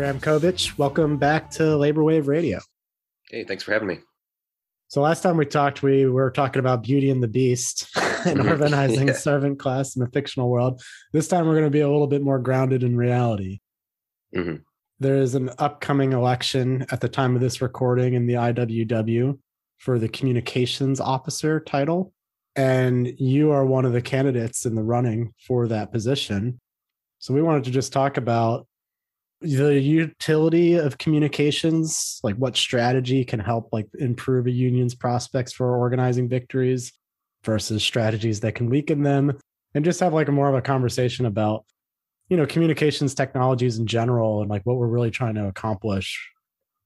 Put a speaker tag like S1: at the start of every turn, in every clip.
S1: Graham Kovich. Welcome back to Labor Wave Radio.
S2: Hey, thanks for having me.
S1: So last time we talked, we were talking about Beauty and the Beast and organizing yeah. servant class in a fictional world. This time we're going to be a little bit more grounded in reality. Mm-hmm. There is an upcoming election at the time of this recording in the IWW for the communications officer title. And you are one of the candidates in the running for that position. So we wanted to just talk about the utility of communications, like what strategy can help like improve a union's prospects for organizing victories versus strategies that can weaken them. And just have like a more of a conversation about you know communications technologies in general and like what we're really trying to accomplish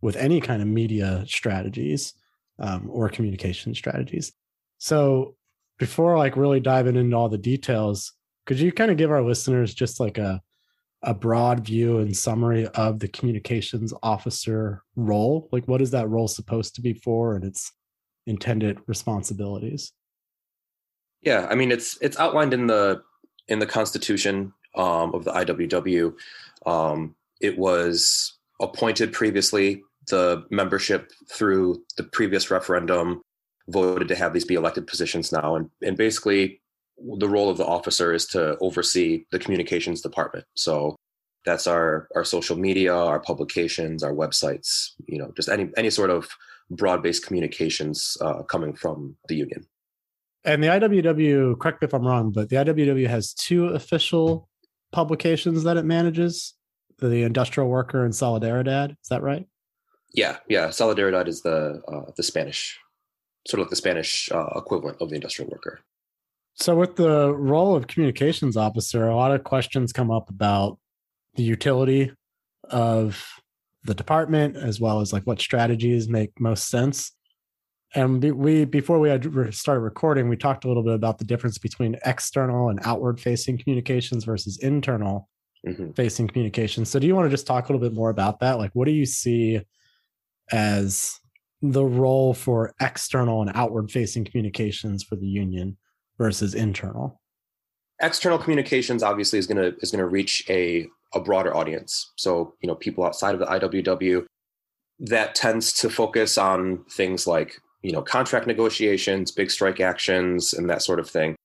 S1: with any kind of media strategies um, or communication strategies so before like really diving into all the details could you kind of give our listeners just like a a broad view and summary of the communications officer role like what is that role supposed to be for and its intended responsibilities
S2: yeah i mean it's it's outlined in the in the constitution um, of the IWW. Um, it was appointed previously. The membership through the previous referendum voted to have these be elected positions now, and and basically the role of the officer is to oversee the communications department. So that's our our social media, our publications, our websites. You know, just any any sort of broad based communications uh, coming from the union.
S1: And the IWW, correct me if I'm wrong, but the IWW has two official publications that it manages the industrial worker and solidaridad is that right
S2: yeah yeah solidaridad is the uh, the spanish sort of like the spanish uh, equivalent of the industrial worker
S1: so with the role of communications officer a lot of questions come up about the utility of the department as well as like what strategies make most sense. And we before we had started recording we talked a little bit about the difference between external and outward facing communications versus internal mm-hmm. facing communications. So do you want to just talk a little bit more about that? Like what do you see as the role for external and outward facing communications for the union versus internal?
S2: External communications obviously is going to is going to reach a a broader audience. So you know people outside of the iww that tends to focus on things like you know contract negotiations big strike actions and that sort of thing.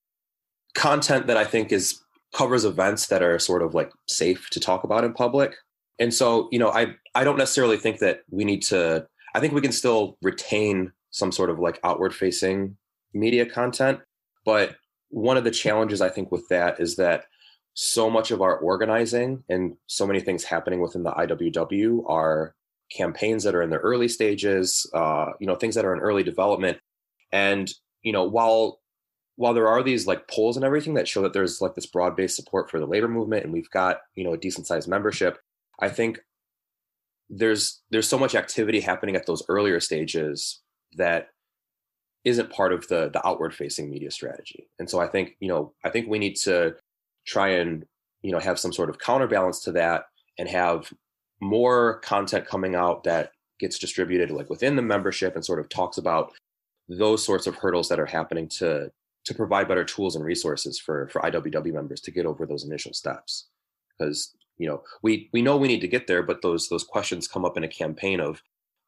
S2: Content that i think is covers events that are sort of like safe to talk about in public. And so you know i i don't necessarily think that we need to i think we can still retain some sort of like outward facing media content but one of the challenges i think with that is that so much of our organizing and so many things happening within the iww are campaigns that are in the early stages, uh, you know, things that are in early development. And, you know, while while there are these like polls and everything that show that there's like this broad-based support for the labor movement and we've got, you know, a decent sized membership, I think there's there's so much activity happening at those earlier stages that isn't part of the the outward facing media strategy. And so I think, you know, I think we need to try and, you know, have some sort of counterbalance to that and have more content coming out that gets distributed like within the membership and sort of talks about those sorts of hurdles that are happening to to provide better tools and resources for for IWW members to get over those initial steps because you know we we know we need to get there but those those questions come up in a campaign of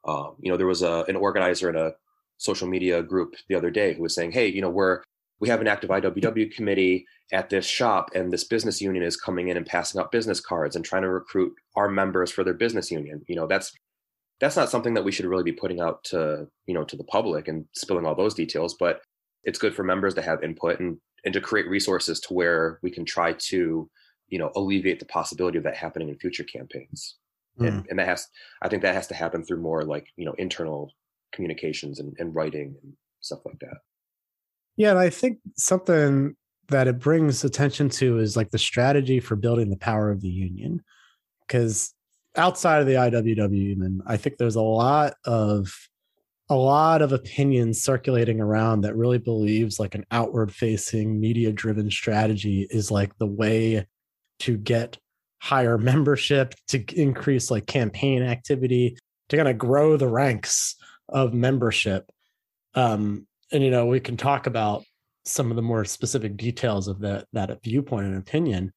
S2: um, you know there was a an organizer in a social media group the other day who was saying hey you know we're we have an active IWW committee at this shop, and this business union is coming in and passing out business cards and trying to recruit our members for their business union. You know, that's that's not something that we should really be putting out to you know to the public and spilling all those details. But it's good for members to have input and and to create resources to where we can try to you know alleviate the possibility of that happening in future campaigns. Mm. And, and that has, I think, that has to happen through more like you know internal communications and, and writing and stuff like that.
S1: Yeah, and I think something that it brings attention to is like the strategy for building the power of the union. Because outside of the IWW, and I think there's a lot of a lot of opinions circulating around that really believes like an outward facing media driven strategy is like the way to get higher membership to increase like campaign activity to kind of grow the ranks of membership um and you know we can talk about some of the more specific details of that that viewpoint and opinion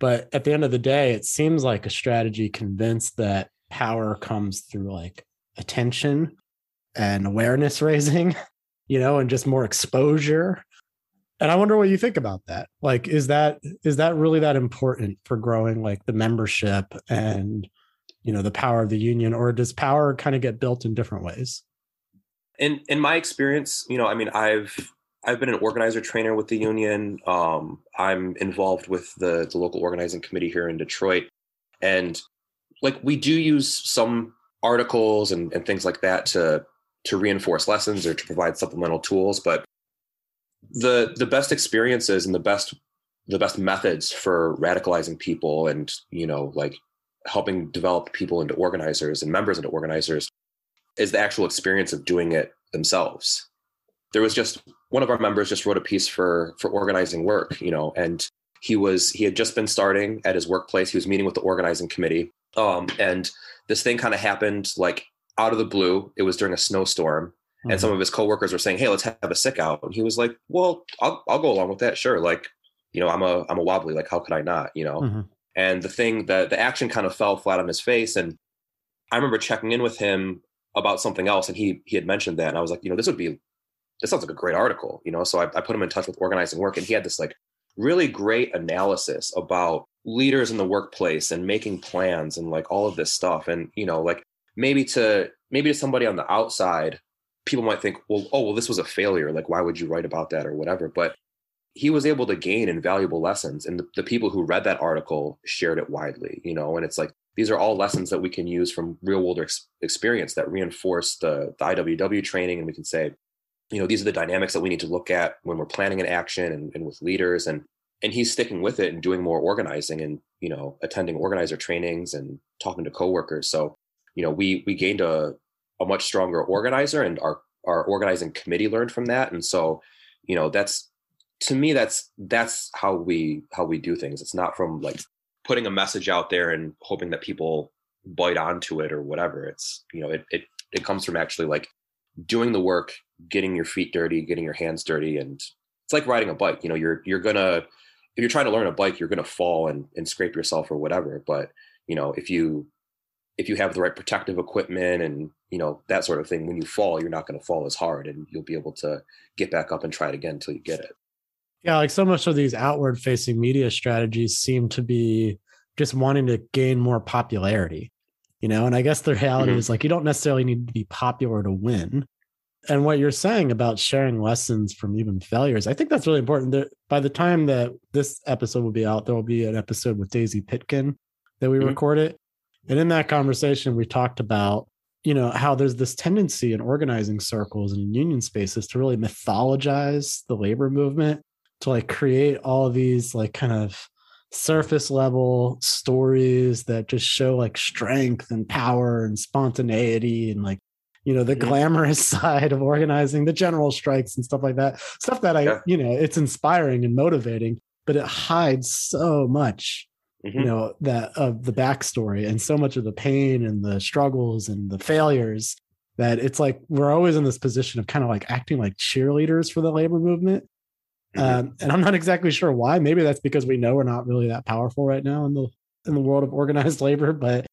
S1: But at the end of the day, it seems like a strategy convinced that power comes through like attention and awareness raising, you know, and just more exposure. And I wonder what you think about that. Like, is that is that really that important for growing like the membership and you know the power of the union, or does power kind of get built in different ways?
S2: In in my experience, you know, I mean, I've I've been an organizer trainer with the union. Um, I'm involved with the the local organizing committee here in Detroit, and like we do use some articles and, and things like that to to reinforce lessons or to provide supplemental tools but the the best experiences and the best the best methods for radicalizing people and you know like helping develop people into organizers and members into organizers is the actual experience of doing it themselves there was just one of our members just wrote a piece for for organizing work you know and he was he had just been starting at his workplace he was meeting with the organizing committee um, and this thing kind of happened like out of the blue. It was during a snowstorm, mm-hmm. and some of his coworkers were saying, "Hey, let's have a sick out." And he was like, "Well, I'll I'll go along with that. Sure. Like, you know, I'm a I'm a wobbly. Like, how could I not? You know." Mm-hmm. And the thing that the action kind of fell flat on his face, and I remember checking in with him about something else, and he he had mentioned that, and I was like, you know, this would be this sounds like a great article, you know. So I, I put him in touch with organizing work, and he had this like really great analysis about leaders in the workplace and making plans and like all of this stuff. And you know like maybe to maybe to somebody on the outside people might think well oh well this was a failure like why would you write about that or whatever? But he was able to gain invaluable lessons and the, the people who read that article shared it widely you know? And it's like these are all lessons that we can use from real world ex- experience that reinforce the, the iww training. And we can say you know these are the dynamics that we need to look at when we're planning an action and, and with leaders. And and he's sticking with it and doing more organizing and you know attending organizer trainings and talking to coworkers. So you know we we gained a a much stronger organizer and our our organizing committee learned from that. And so you know that's to me that's that's how we how we do things. It's not from like putting a message out there and hoping that people bite onto it or whatever it's you know it it, it comes from actually like doing the work getting your feet dirty getting your hands dirty and it's like riding a bike you know you're you're gonna if you're trying to learn a bike, you're to fall and, and scrape yourself or whatever. But you know, if you if you have the right protective equipment and you know that sort of thing, when you fall, you're not going to fall as hard, and you'll be able to get back up and try it again until you get it.
S1: Yeah, like so much of these outward facing media strategies seem to be just wanting to gain more popularity, you know. And I guess the reality mm-hmm. is like you don't necessarily need to be popular to win and what you're saying about sharing lessons from even failures, I think that's really important. That by the time that this episode will be out, there will be an episode with Daisy Pitkin that we mm-hmm. recorded. And in that conversation, we talked about, you know, how there's this tendency in organizing circles and union spaces to really mythologize the labor movement, to like create all these like kind of surface level stories that just show like strength and power and spontaneity and like you know the mm-hmm. glamorous side of organizing the general strikes and stuff like that stuff that i yeah. you know it's inspiring and motivating but it hides so much mm-hmm. you know that of the backstory and so much of the pain and the struggles and the failures that it's like we're always in this position of kind of like acting like cheerleaders for the labor movement mm-hmm. um, and i'm not exactly sure why maybe that's because we know we're not really that powerful right now in the in the world of organized labor but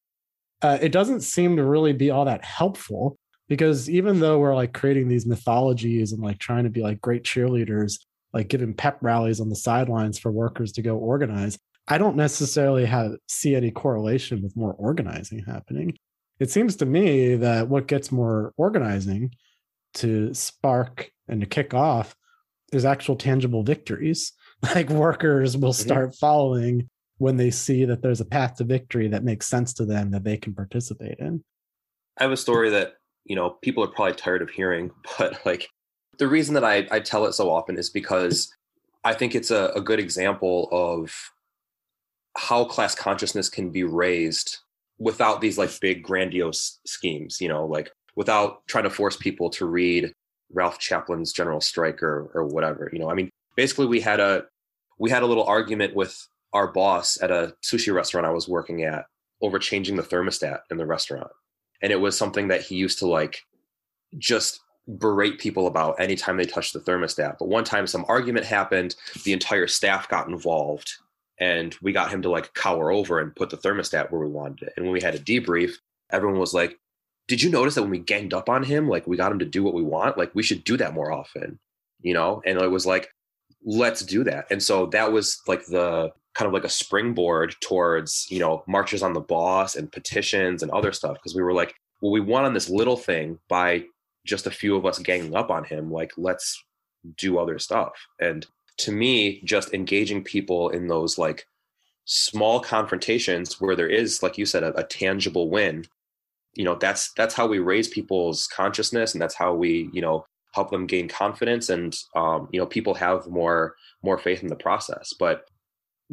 S1: uh, it doesn't seem to really be all that helpful because even though we're like creating these mythologies and like trying to be like great cheerleaders like giving pep rallies on the sidelines for workers to go organize i don't necessarily have see any correlation with more organizing happening it seems to me that what gets more organizing to spark and to kick off is actual tangible victories like workers will mm-hmm. start following when they see that there's a path to victory that makes sense to them that they can participate in
S2: i have a story that you know people are probably tired of hearing but like the reason that i, I tell it so often is because i think it's a, a good example of how class consciousness can be raised without these like big grandiose schemes you know like without trying to force people to read ralph chaplin's general strike or, or whatever you know i mean basically we had a we had a little argument with our boss at a sushi restaurant i was working at over changing the thermostat in the restaurant and it was something that he used to like just berate people about anytime they touched the thermostat. But one time some argument happened, the entire staff got involved, and we got him to like cower over and put the thermostat where we wanted it. And when we had a debrief, everyone was like, "Did you notice that when we ganged up on him, like we got him to do what we want? Like we should do that more often." You know? And it was like, "Let's do that." And so that was like the kind of like a springboard towards, you know, marches on the boss and petitions and other stuff because we were like, "Well, we won on this little thing by just a few of us ganging up on him. Like let's do other stuff." And to me, just engaging people in those like small confrontations where there is, like you said, a, a tangible win. You know, that's that's how we raise people's consciousness, and that's how we, you know, help them gain confidence, and um, you know, people have more more faith in the process. But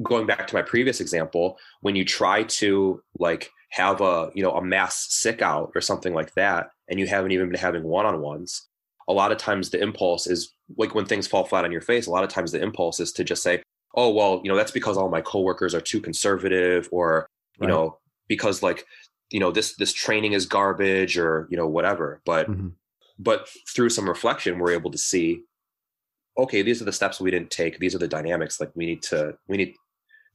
S2: going back to my previous example, when you try to like have a you know a mass sick out or something like that, and you haven't even been having one on ones, a lot of times the impulse is like when things fall flat on your face a lot of times the impulse is to just say oh well you know that's because all my coworkers are too conservative or you right. know because like you know this this training is garbage or you know whatever but mm-hmm. but through some reflection we're able to see okay these are the steps we didn't take these are the dynamics like we need to we need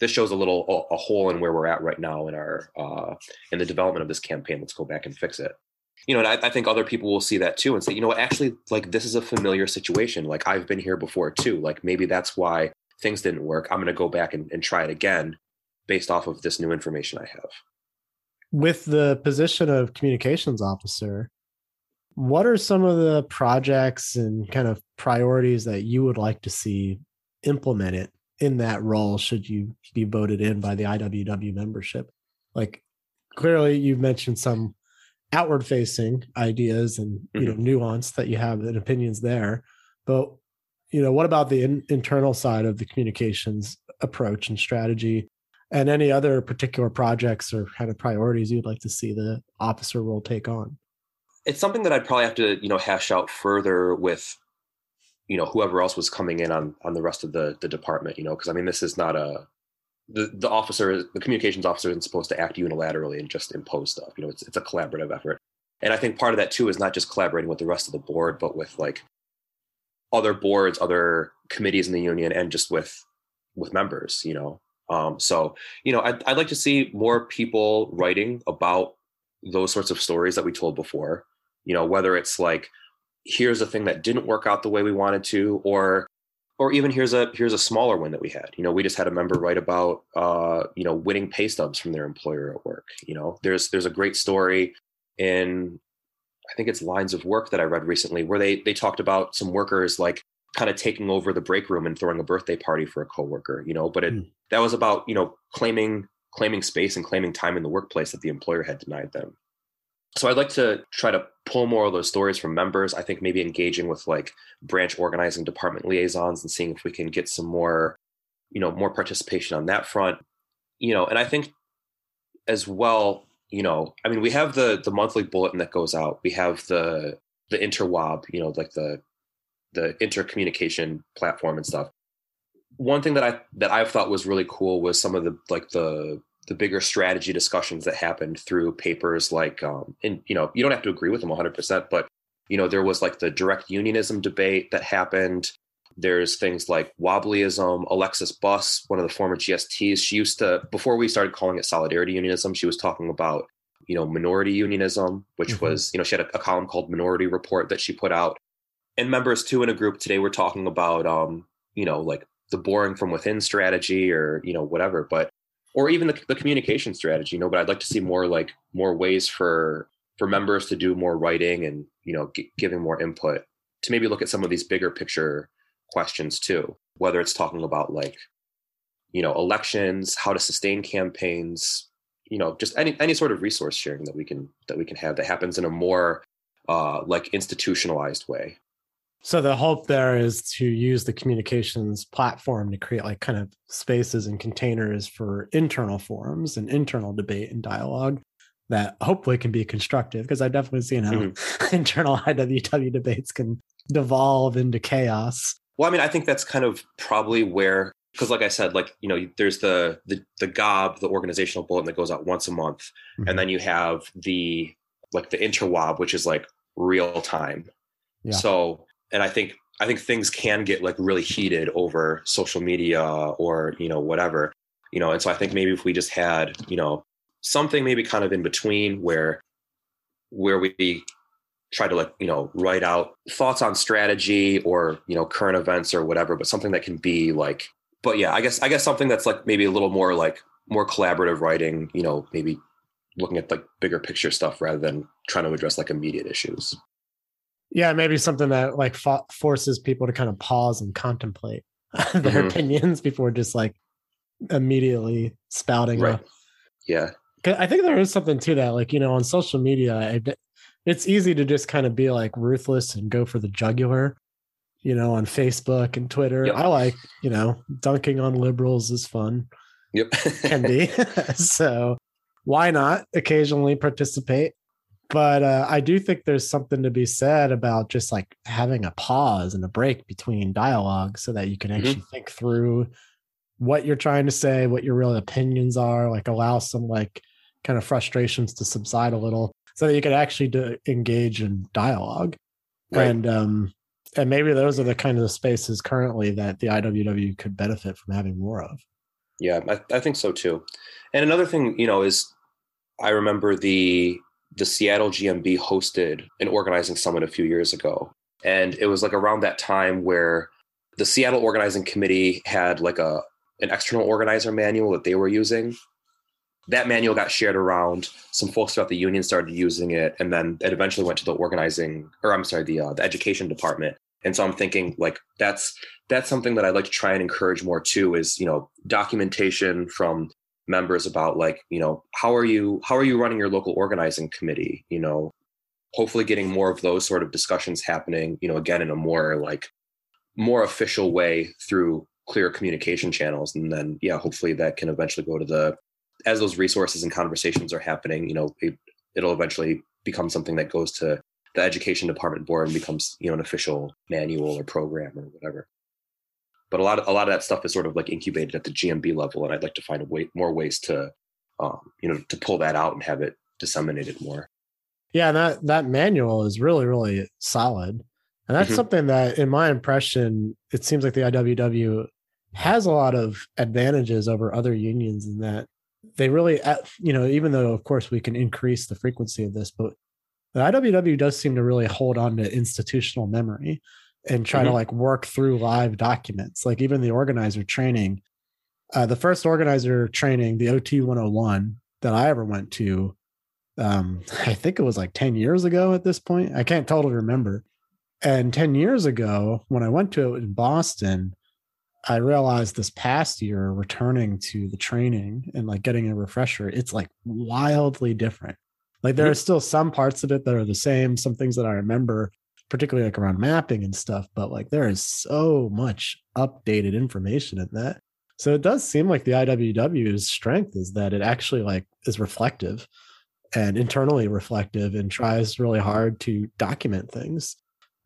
S2: this shows a little a, a hole in where we're at right now in our uh in the development of this campaign let's go back and fix it you know, and I, I, think other people will see that too and say, you know what, actually, like this is a familiar situation. Like I've been here before too. Like maybe that's why things didn't work. I'm going to go back and, and try it again based off of this new information I have.
S1: With the position of communications officer, what are some of the projects and kind of priorities that you would like to see implemented in that role should you be voted in by the IWW membership? Like clearly you've mentioned some outward facing ideas and you know mm-hmm. nuance that you have and opinions there but you know what about the in, internal side of the communications approach and strategy and any other particular projects or kind of priorities you'd like to see the officer role take on
S2: it's something that i'd probably have to you know hash out further with you know whoever else was coming in on on the rest of the the department you know because i mean this is not a the, the officer, the communications officer isn't supposed to act unilaterally and just impose stuff. You know, it's, it's a collaborative effort. And I think part of that too is not just collaborating with the rest of the board, but with like other boards, other committees in the union, and just with with members. You know, um, so you know, I'd, I'd like to see more people writing about those sorts of stories that we told before. You know, whether it's like here's a thing that didn't work out the way we wanted to, or or even here's a here's a smaller one that we had you know we just had a member write about uh, you know winning pay stubs from their employer at work you know there's there's a great story in i think it's lines of work that i read recently where they they talked about some workers like kind of taking over the break room and throwing a birthday party for a coworker you know but it mm. that was about you know claiming claiming space and claiming time in the workplace that the employer had denied them so I'd like to try to pull more of those stories from members. I think maybe engaging with like branch organizing department liaisons and seeing if we can get some more, you know, more participation on that front. You know, and I think as well, you know, I mean, we have the the monthly bulletin that goes out. We have the the interwob, you know, like the the intercommunication platform and stuff. One thing that I that I've thought was really cool was some of the like the the bigger strategy discussions that happened through papers like um and you know you don't have to agree with them 100% but you know there was like the direct unionism debate that happened there's things like wobblyism alexis buss one of the former gsts she used to before we started calling it solidarity unionism she was talking about you know minority unionism which mm-hmm. was you know she had a, a, column called minority report that she put out and members too in a group today we're talking about um you know like the boring from within strategy or you know whatever but or even the, the communication strategy you know but i'd like to see more like more ways for for members to do more writing and you know g- giving more input to maybe look at some of these bigger picture questions too whether it's talking about like you know elections how to sustain campaigns you know just any any sort of resource sharing that we can that we can have that happens in a more uh like institutionalized way
S1: so the hope there is to use the communications platform to create like kind of spaces and containers for internal forums and internal debate and dialogue that hopefully can be constructive because I've definitely seen how mm-hmm. internal IWW debates can devolve into chaos.
S2: Well, I mean, I think that's kind of probably where because like I said, like, you know, there's the the the GOB, the organizational bulletin that goes out once a month. Mm-hmm. And then you have the like the interwob, which is like real time. Yeah. So and I think I think things can get like really heated over social media or you know whatever. you know and so i think maybe if we just had you know something maybe kind of in between where where we try to like you know write out thoughts on strategy or you know current events or whatever but something that can be like but yeah i guess i guess something that's like maybe a little more like more collaborative writing you know maybe looking at like bigger picture stuff rather than trying to address like immediate issues
S1: yeah maybe something that like fo- forces people to kind of pause and contemplate their mm-hmm. opinions before just like immediately spouting
S2: right. yeah.
S1: I think there is something to that like you know on social media it's easy to just kind of be like ruthless and go for the jugular you know on facebook and twitter. Yep. i like you know dunking on liberals is fun.
S2: Yep.
S1: Can be. So why not occasionally participate but uh, i do think there's something to be said about just like having a pause and a break between dialogue so that you can actually mm-hmm. think through what you're trying to say what your real opinions are like allow some like kind of frustrations to subside a little so that you can actually do, engage in dialogue right. and um and maybe those are the kind of spaces currently that the IWW could benefit from having more of.
S2: Yeah, I, I think so too. And another thing, you know, is I remember the the Seattle GMB hosted an organizing summit a few years ago, and it was like around that time where the Seattle organizing committee had like a an external organizer manual that they were using that manual got shared around. Some folks throughout the union started using it, and then it eventually went to the organizing, or I'm sorry, the uh, the education department. And so I'm thinking like that's that's something that I'd like to try and encourage more too. Is you know documentation from members about like you know how are you how are you running your local organizing committee? You know, hopefully getting more of those sort of discussions happening. You know, again in a more like more official way through clear communication channels and then yeah hopefully that can eventually go to the as those resources and conversations are happening, you know, it, it'll eventually become something that goes to the education department board and becomes, you know, an official manual or program or whatever. But a lot of a lot of that stuff is sort of like incubated at the GMB level, and I'd like to find a way more ways to, um, you know, to pull that out and have it disseminated more.
S1: Yeah, that that manual is really really solid, and that's mm-hmm. something that, in my impression, it seems like the IWW has a lot of advantages over other unions in that they really, you know, even though of course we can increase the frequency of this, but the IWW does seem to really hold on to institutional memory and try mm-hmm. to like work through live documents. Like even the organizer training, uh, the first organizer training, the OT 101 that I ever went to, um, I think it was like 10 years ago at this point. I can't totally remember. And 10 years ago, when I went to it in Boston, I realized this past year returning to the training and like getting a refresher, it's like wildly different. Like there are still some parts of it that are the same, some things that I remember, particularly like around mapping and stuff, but like there is so much updated information in that. So it does seem like the IWW's strength is that it actually like is reflective and internally reflective and tries really hard to document things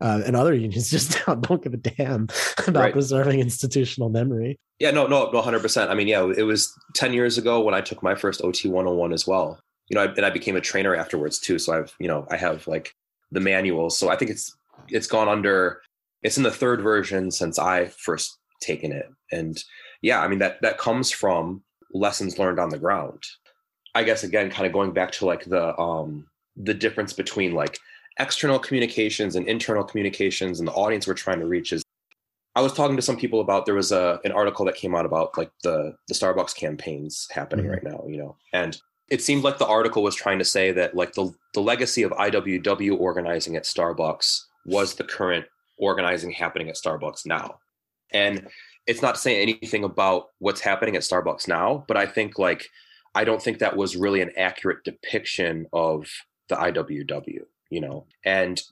S1: uh, and other unions just don't give a damn about right. preserving institutional memory.
S2: Yeah, no, no, no, hundred percent. I mean, yeah, it was ten years ago when I took my first OT one hundred oh one as well. You know, I, and I became a trainer afterwards too. So I've, you know, I have like the manuals. So I think it's it's gone under. It's in the third version since I first taken it, and yeah, I mean that that comes from lessons learned on the ground. I guess again, kind of going back to like the um the difference between like external communications and internal communications and the audience we're trying to reach is I was talking to some people about there was a an article that came out about like the the Starbucks campaigns happening mm-hmm. right now, you know. And it seemed like the article was trying to say that like the the legacy of IWW organizing at Starbucks was the current organizing happening at Starbucks now. And it's not saying anything about what's happening at Starbucks now, but I think like I don't think that was really an accurate depiction of the IWW you know and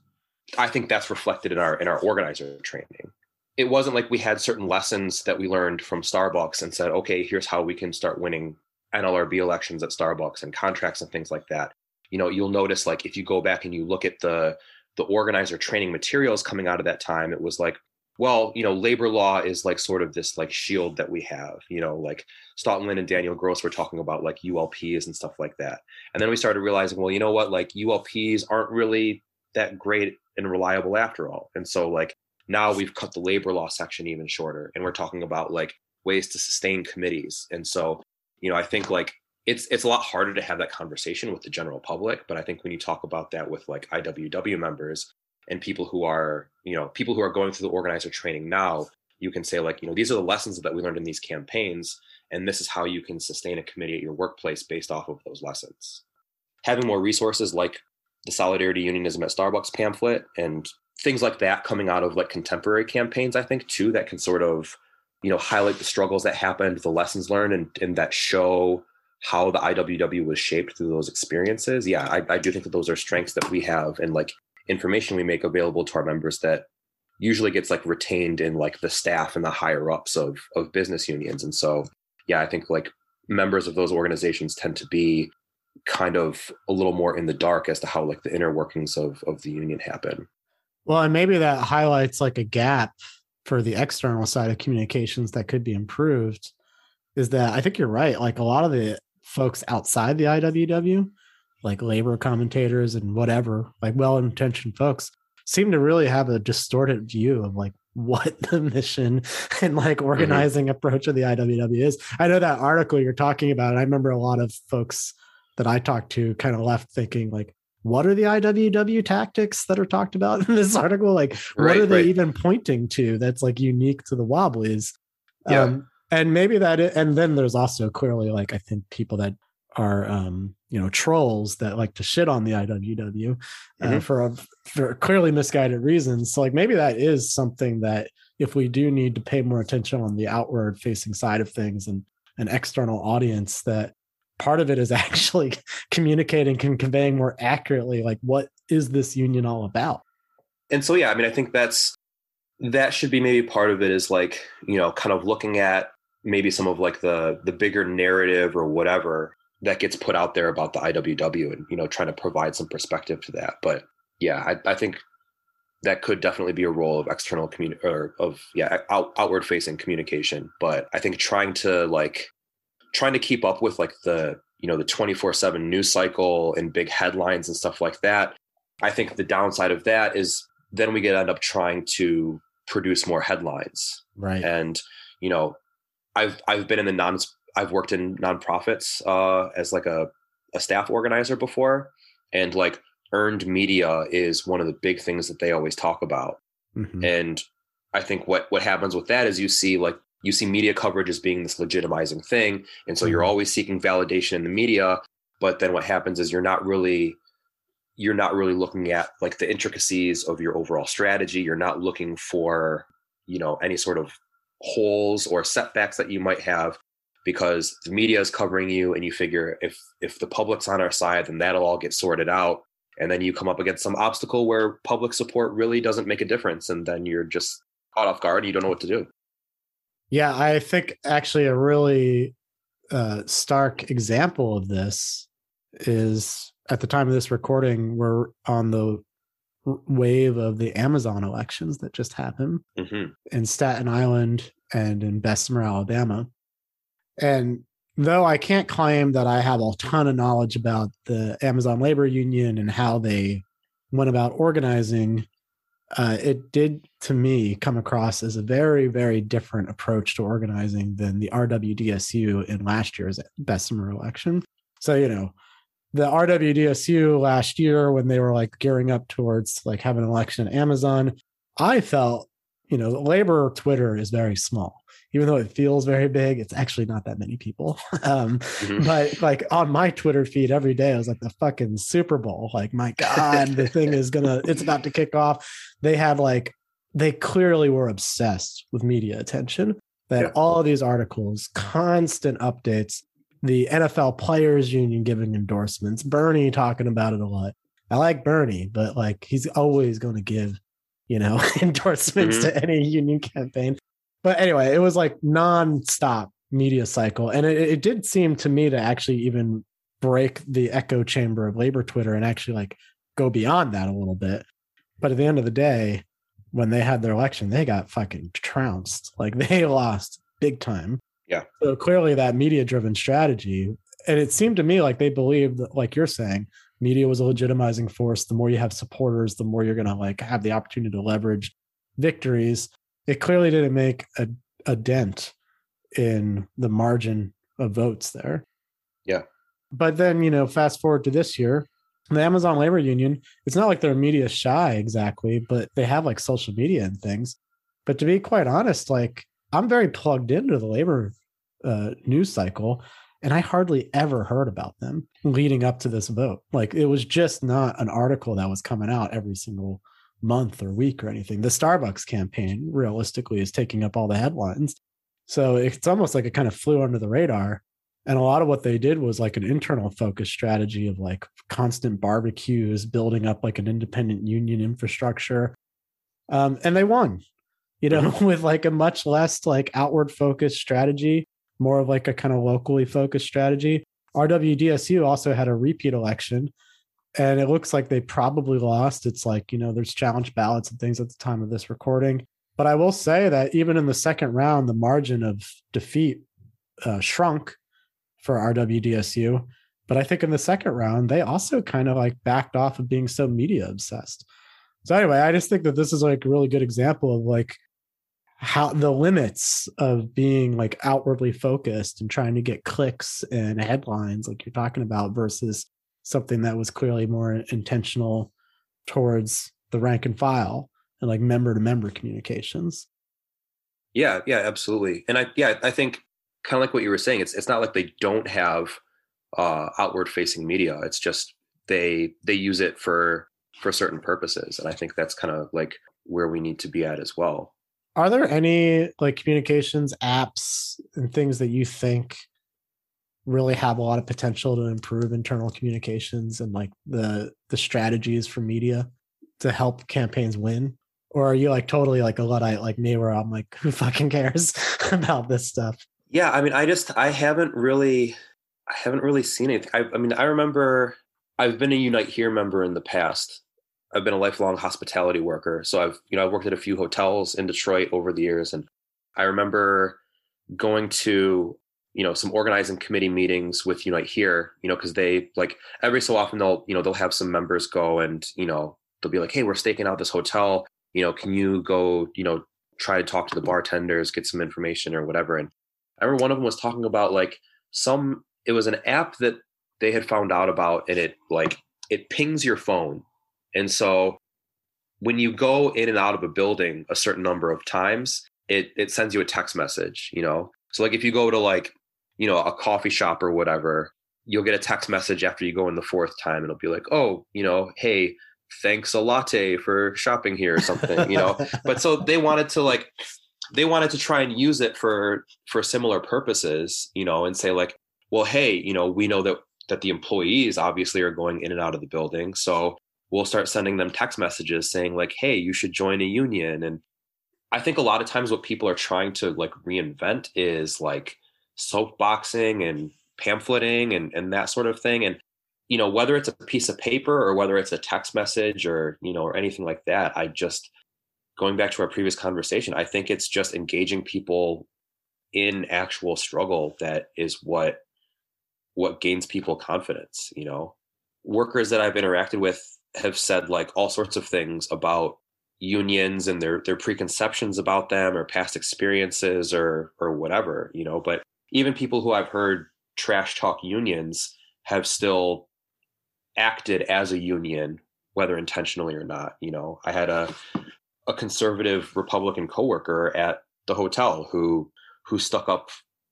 S2: i think that's reflected in our in our organizer training it wasn't like we had certain lessons that we learned from starbucks and said okay here's how we can start winning nlrb elections at starbucks and contracts and things like that you know you'll notice like if you go back and you look at the the organizer training materials coming out of that time it was like well, you know, labor law is like sort of this like shield that we have, you know, like Staughton and Daniel Gross were talking about like ULPs and stuff like that. And then we started realizing, well, you know what, like ULPs aren't really that great and reliable after all. And so like now we've cut the labor law section even shorter and we're talking about like ways to sustain committees. And so, you know, I think like it's it's a lot harder to have that conversation with the general public, but I think when you talk about that with like IWW members and people who are, you know, people who are going through the organizer training now, you can say like, you know, these are the lessons that we learned in these campaigns and this is how you can sustain a committee at your workplace based off of those lessons. Having more resources like the Solidarity Unionism at Starbucks pamphlet and things like that coming out of like contemporary campaigns, I think too, that can sort of, you know, highlight the struggles that happened, the lessons learned, and, and that show how the IWW was shaped through those experiences. Yeah, I, I do think that those are strengths that we have and like information we make available to our members that usually gets like retained in like the staff and the higher ups of of business unions. And so yeah, I think like members of those organizations tend to be kind of a little more in the dark as to how like the inner workings of of the union happen.
S1: Well, and maybe that highlights like a gap for the external side of communications that could be improved. Is that I think you're right. Like a lot of the folks outside the IWW, like labor commentators and whatever, like well intentioned folks, seem to really have a distorted view of like what the mission and like mm-hmm. organizing mm-hmm. approach of the IWW is. I know that article you're talking about. I remember a lot of folks that I talked to kind of left thinking like, what are the IWW tactics that are talked about in this article? Like, what right, are they right. even pointing to that's like unique to the Wobblies? Yeah. Um, and maybe that, is, and then there's also clearly like, I think people that are, um, you know, trolls that like to shit on the IWW uh, mm-hmm. for, a, for clearly misguided reasons. So, like, maybe that is something that if we do need to pay more attention on the outward facing side of things and an external audience, that part of it is actually communicating and conveying more accurately like what is this union all about?
S2: And so yeah i mean i think that's that should be maybe part of it is like you know kind of looking at maybe some of like the the bigger narrative or whatever that gets put out there about the iww and you know trying to provide some perspective to that. But yeah i, I think that could definitely be a role of external community or of yeah out, outward facing communication. But i think trying to like trying to keep up with like the you know the 24/7 news cycle and big headlines and stuff like that. I think the downside of that is then we get end up trying to produce more headlines.
S1: Right.
S2: And you know, I've I've been in the non I've worked in nonprofits uh, as like a a staff organizer before, and like earned media is one of the big things that they always talk about. Mm-hmm. And I think what what happens with that is you see like you see media coverage as being this legitimizing thing. And so you're mm-hmm. always seeking validation in the media but then what happens is you're not really you're not really looking at like the intricacies of your overall strategy. You're not looking for you know any sort of holes or setbacks that you might have because the media is covering you and you figure if if the public's on our side then that'll all get sorted out. And then you come up against some obstacle where public support really doesn't make a difference. And then you're just caught off guard and you don't know what to do
S1: yeah, I think actually a really uh, stark example of this is at the time of this recording, we're on the wave of the Amazon elections that just happened mm-hmm. in Staten Island and in Bessemer, Alabama. And though I can't claim that I have a ton of knowledge about the Amazon labor union and how they went about organizing, uh, it did to me come across as a very very different approach to organizing than the rwdsu in last year's bessemer election. So you know the rwdsu last year when they were like gearing up towards like having an election at amazon i felt you know labor twitter is very small even though it feels very big, it's actually not that many people. Um, mm-hmm. But like on my Twitter feed every day, I was like the fucking Super Bowl. Like, my God, the thing is gonna, it's about to kick off. They had like, they clearly were obsessed with media attention. They had yeah. all of these articles, constant updates, the NFL Players Union giving endorsements, Bernie talking about it a lot. I like Bernie, but like he's always going to give, you know, endorsements mm-hmm. to any union campaign. But anyway, it was like non-stop media cycle. And it, it did seem to me to actually even break the echo chamber of labor Twitter and actually like go beyond that a little bit. But at the end of the day, when they had their election, they got fucking trounced. Like they lost big time.
S2: Yeah.
S1: So clearly that media driven strategy. And it seemed to me like they believed that, like you're saying, media was a legitimizing force. The more you have supporters, the more you're gonna like have the opportunity to leverage victories it clearly didn't make a, a dent in the margin of votes there.
S2: Yeah.
S1: But then, you know, fast forward to this year, the Amazon labor union, it's not like they're media shy exactly, but they have like social media and things. But to be quite honest, like I'm very plugged into the labor uh, news cycle, and I hardly ever heard about them leading up to this vote. Like it was just not an article that was coming out every single month or week or anything. The Starbucks campaign realistically is taking up all the headlines. So it's almost like it kind of flew under the radar. And a lot of what they did was like an internal focus strategy of like constant barbecues, building up like an independent union infrastructure. Um, and they won, you know, mm-hmm. with like a much less like outward focused strategy, more of like a kind of locally focused strategy. RWDSU also had a repeat election and it looks like they probably lost. It's like, you know, there's challenge ballots and things at the time of this recording. But I will say that even in the second round, the margin of defeat uh, shrunk for RWDSU. But I think in the second round, they also kind of like backed off of being so media obsessed. So anyway, I just think that this is like a really good example of like how the limits of being like outwardly focused and trying to get clicks and headlines like you're talking about versus something that was clearly more intentional towards the rank and file and like member to member communications.
S2: Yeah, yeah, absolutely. And I yeah, I think kind of like what you were saying, it's it's not like they don't have uh outward facing media. It's just they they use it for for certain purposes. And I think that's kind of like where we need to be at as well.
S1: Are there any like communications apps and things that you think really have a lot of potential to improve internal communications and like the the strategies for media to help campaigns win? Or are you like totally like a luddite like me where i'm like who fucking cares about this stuff?
S2: Yeah i mean i just i haven't really i haven't really seen anything I, I mean i remember i've been a unite here member in the past. I've been a lifelong hospitality worker so i've you know i've worked at a few hotels in detroit over the years and i remember going to you know some organizing committee meetings with unite here you know because they like every so often they'll you know they'll have some members go and you know they'll be like hey we're staking out this hotel. You know can you go you know try to talk to the bartenders get some information or whatever? And i remember one of them was talking about like some it was an app that they had found out about and it like it pings your phone. And so when you go in and out of a building a certain number of times it it sends you a text message you know? So like if you go to like you know, a coffee shop or whatever, you'll get a text message after you go in the fourth time it'll be like, oh, you know, hey, thanks a latte for shopping here or something, you know. but so they wanted to like they wanted to try and use it for for similar purposes, you know, and say like, well, hey, you know, we know that that the employees obviously are going in and out of the building, so we'll start sending them text messages saying like, hey, you should join a union and I think a lot of times what people are trying to like reinvent is like soapboxing and pamphleting and, and that sort of thing. And, you know, whether it's a piece of paper or whether it's a text message or, you know, or anything like that, I just, going back to our previous conversation, I think it's just engaging people in actual struggle that is what what gains people confidence you know workers that i've interacted with have said like all sorts of things about unions and their their preconceptions about them or past experiences or or whatever you know but even people who I've heard trash talk unions have still acted as a union, whether intentionally or not. You know, I had a a conservative Republican coworker at the hotel who who stuck up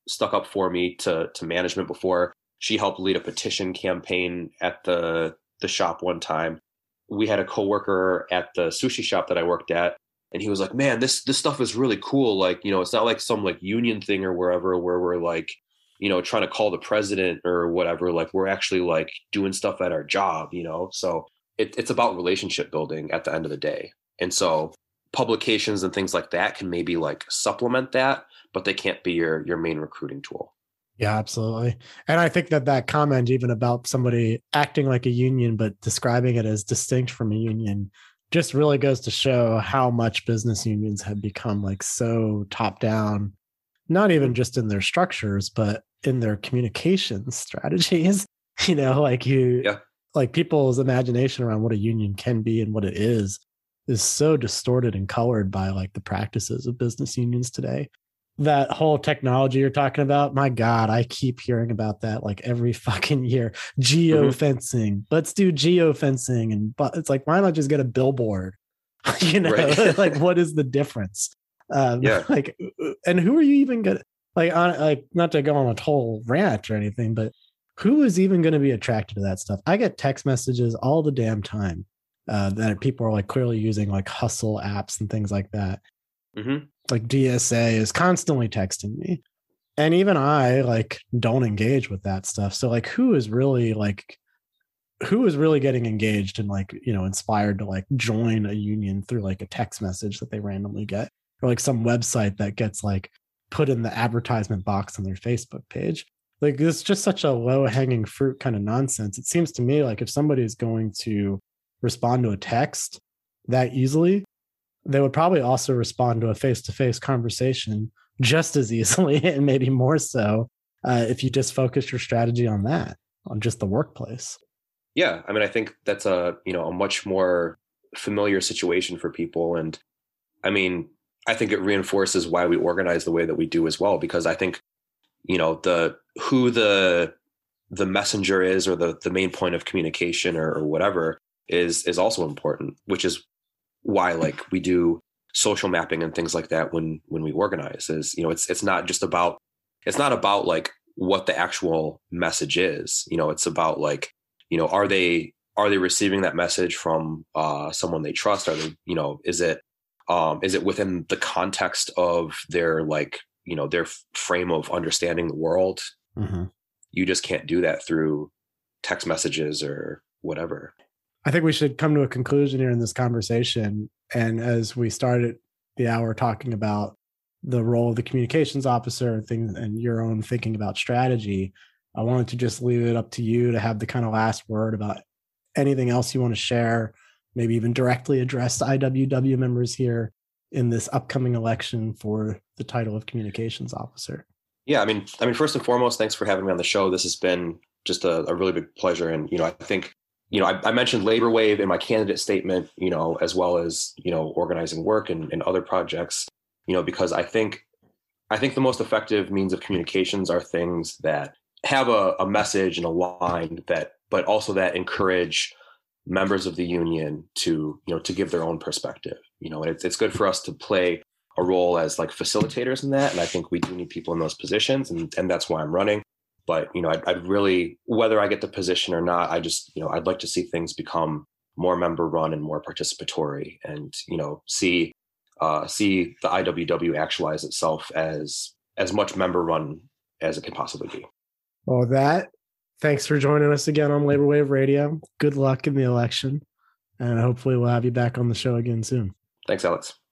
S2: stuck up for me to to management before. She helped lead a petition campaign at the the shop one time. We had a coworker at the sushi shop that I worked at and he was like man this this stuff is really cool. Like you know it's not like some like union thing or wherever where we're like you know trying to call the president or whatever. Like we're actually like doing stuff at our job you know? So it, it's about relationship building at the end of the day. And so publications and things like that can maybe like supplement that but they can't be your your main recruiting tool.
S1: Yeah, absolutely. And I think that that comment, even about somebody acting like a union, but describing it as distinct from a union, just really goes to show how much business unions have become like so top down, not even just in their structures, but in their communication strategies. You know, like you, yeah. like people's imagination around what a union can be and what it is is so distorted and colored by like the practices of business unions today that whole technology you're talking about, my God, I keep hearing about that like every fucking year. Geo fencing. Mm-hmm. Let's do geo fencing. And but it's like, why not just get a billboard? you know, right. like what is the difference? Um, yeah. Like, and who are you even gonna like? On like, not to go on a whole rant or anything, but who is even going to be attracted to that stuff? I get text messages all the damn time uh, that people are like clearly using like hustle apps and things like that. Mm-hmm. Like DSA is constantly texting me. And even I like don't engage with that stuff. So like who is really like who is really getting engaged and like, you know, inspired to like join a union through like a text message that they randomly get or like some website that gets like put in the advertisement box on their Facebook page. Like it's just such a low hanging fruit kind of nonsense. It seems to me like if somebody is going to respond to a text that easily, they would probably also respond to a face to face conversation just as easily and maybe more so uh, if you just focus your strategy on that, on just the workplace.
S2: Yeah, I mean, I think that's a you know a much more familiar situation for people, and I mean, I think it reinforces why we organize the way that we do as well, because I think you know the who the the messenger is or the the main point of communication or, or whatever is is also important, which is why like we do social mapping and things like that when when we organize is you know it's it's not just about it's not about like what the actual message is you know it's about like you know are they are they receiving that message from uh someone they trust? Are they you know is it um is it within the context of their like you know their frame of understanding the world? Mm-hmm. you just can't do that through text messages or whatever
S1: I think we should come to a conclusion here in this conversation. And as we started the hour talking about the role of the communications officer and things and your own thinking about strategy, I wanted to just leave it up to you to have the kind of last word about anything else you want to share, maybe even directly address IWW members here in this upcoming election for the title of communications officer.
S2: Yeah, I mean, I mean, first and foremost, thanks for having me on the show. This has been just a, a really big pleasure, and you know, I think you know, I, I, mentioned Labor Wave in my candidate statement, you know, as well as, you know, organizing work and, and other projects, you know, because I think I think the most effective means of communications are things that have a, a message and a line that, but also that encourage members of the union to, you know, to give their own perspective. You know, and it's it's good for us to play a role as like facilitators in that. And I think we do need people in those positions and, and that's why I'm running but you know I'd, I'd, really whether i get the position or not i just you know i'd like to see things become more member run and more participatory and you know see uh, see the iww actualize itself as as much member run as it can possibly be.
S1: Well that thanks for joining us again on labor wave radio. Good luck in the election and hopefully we'll have you back on the show again soon.
S2: Thanks alex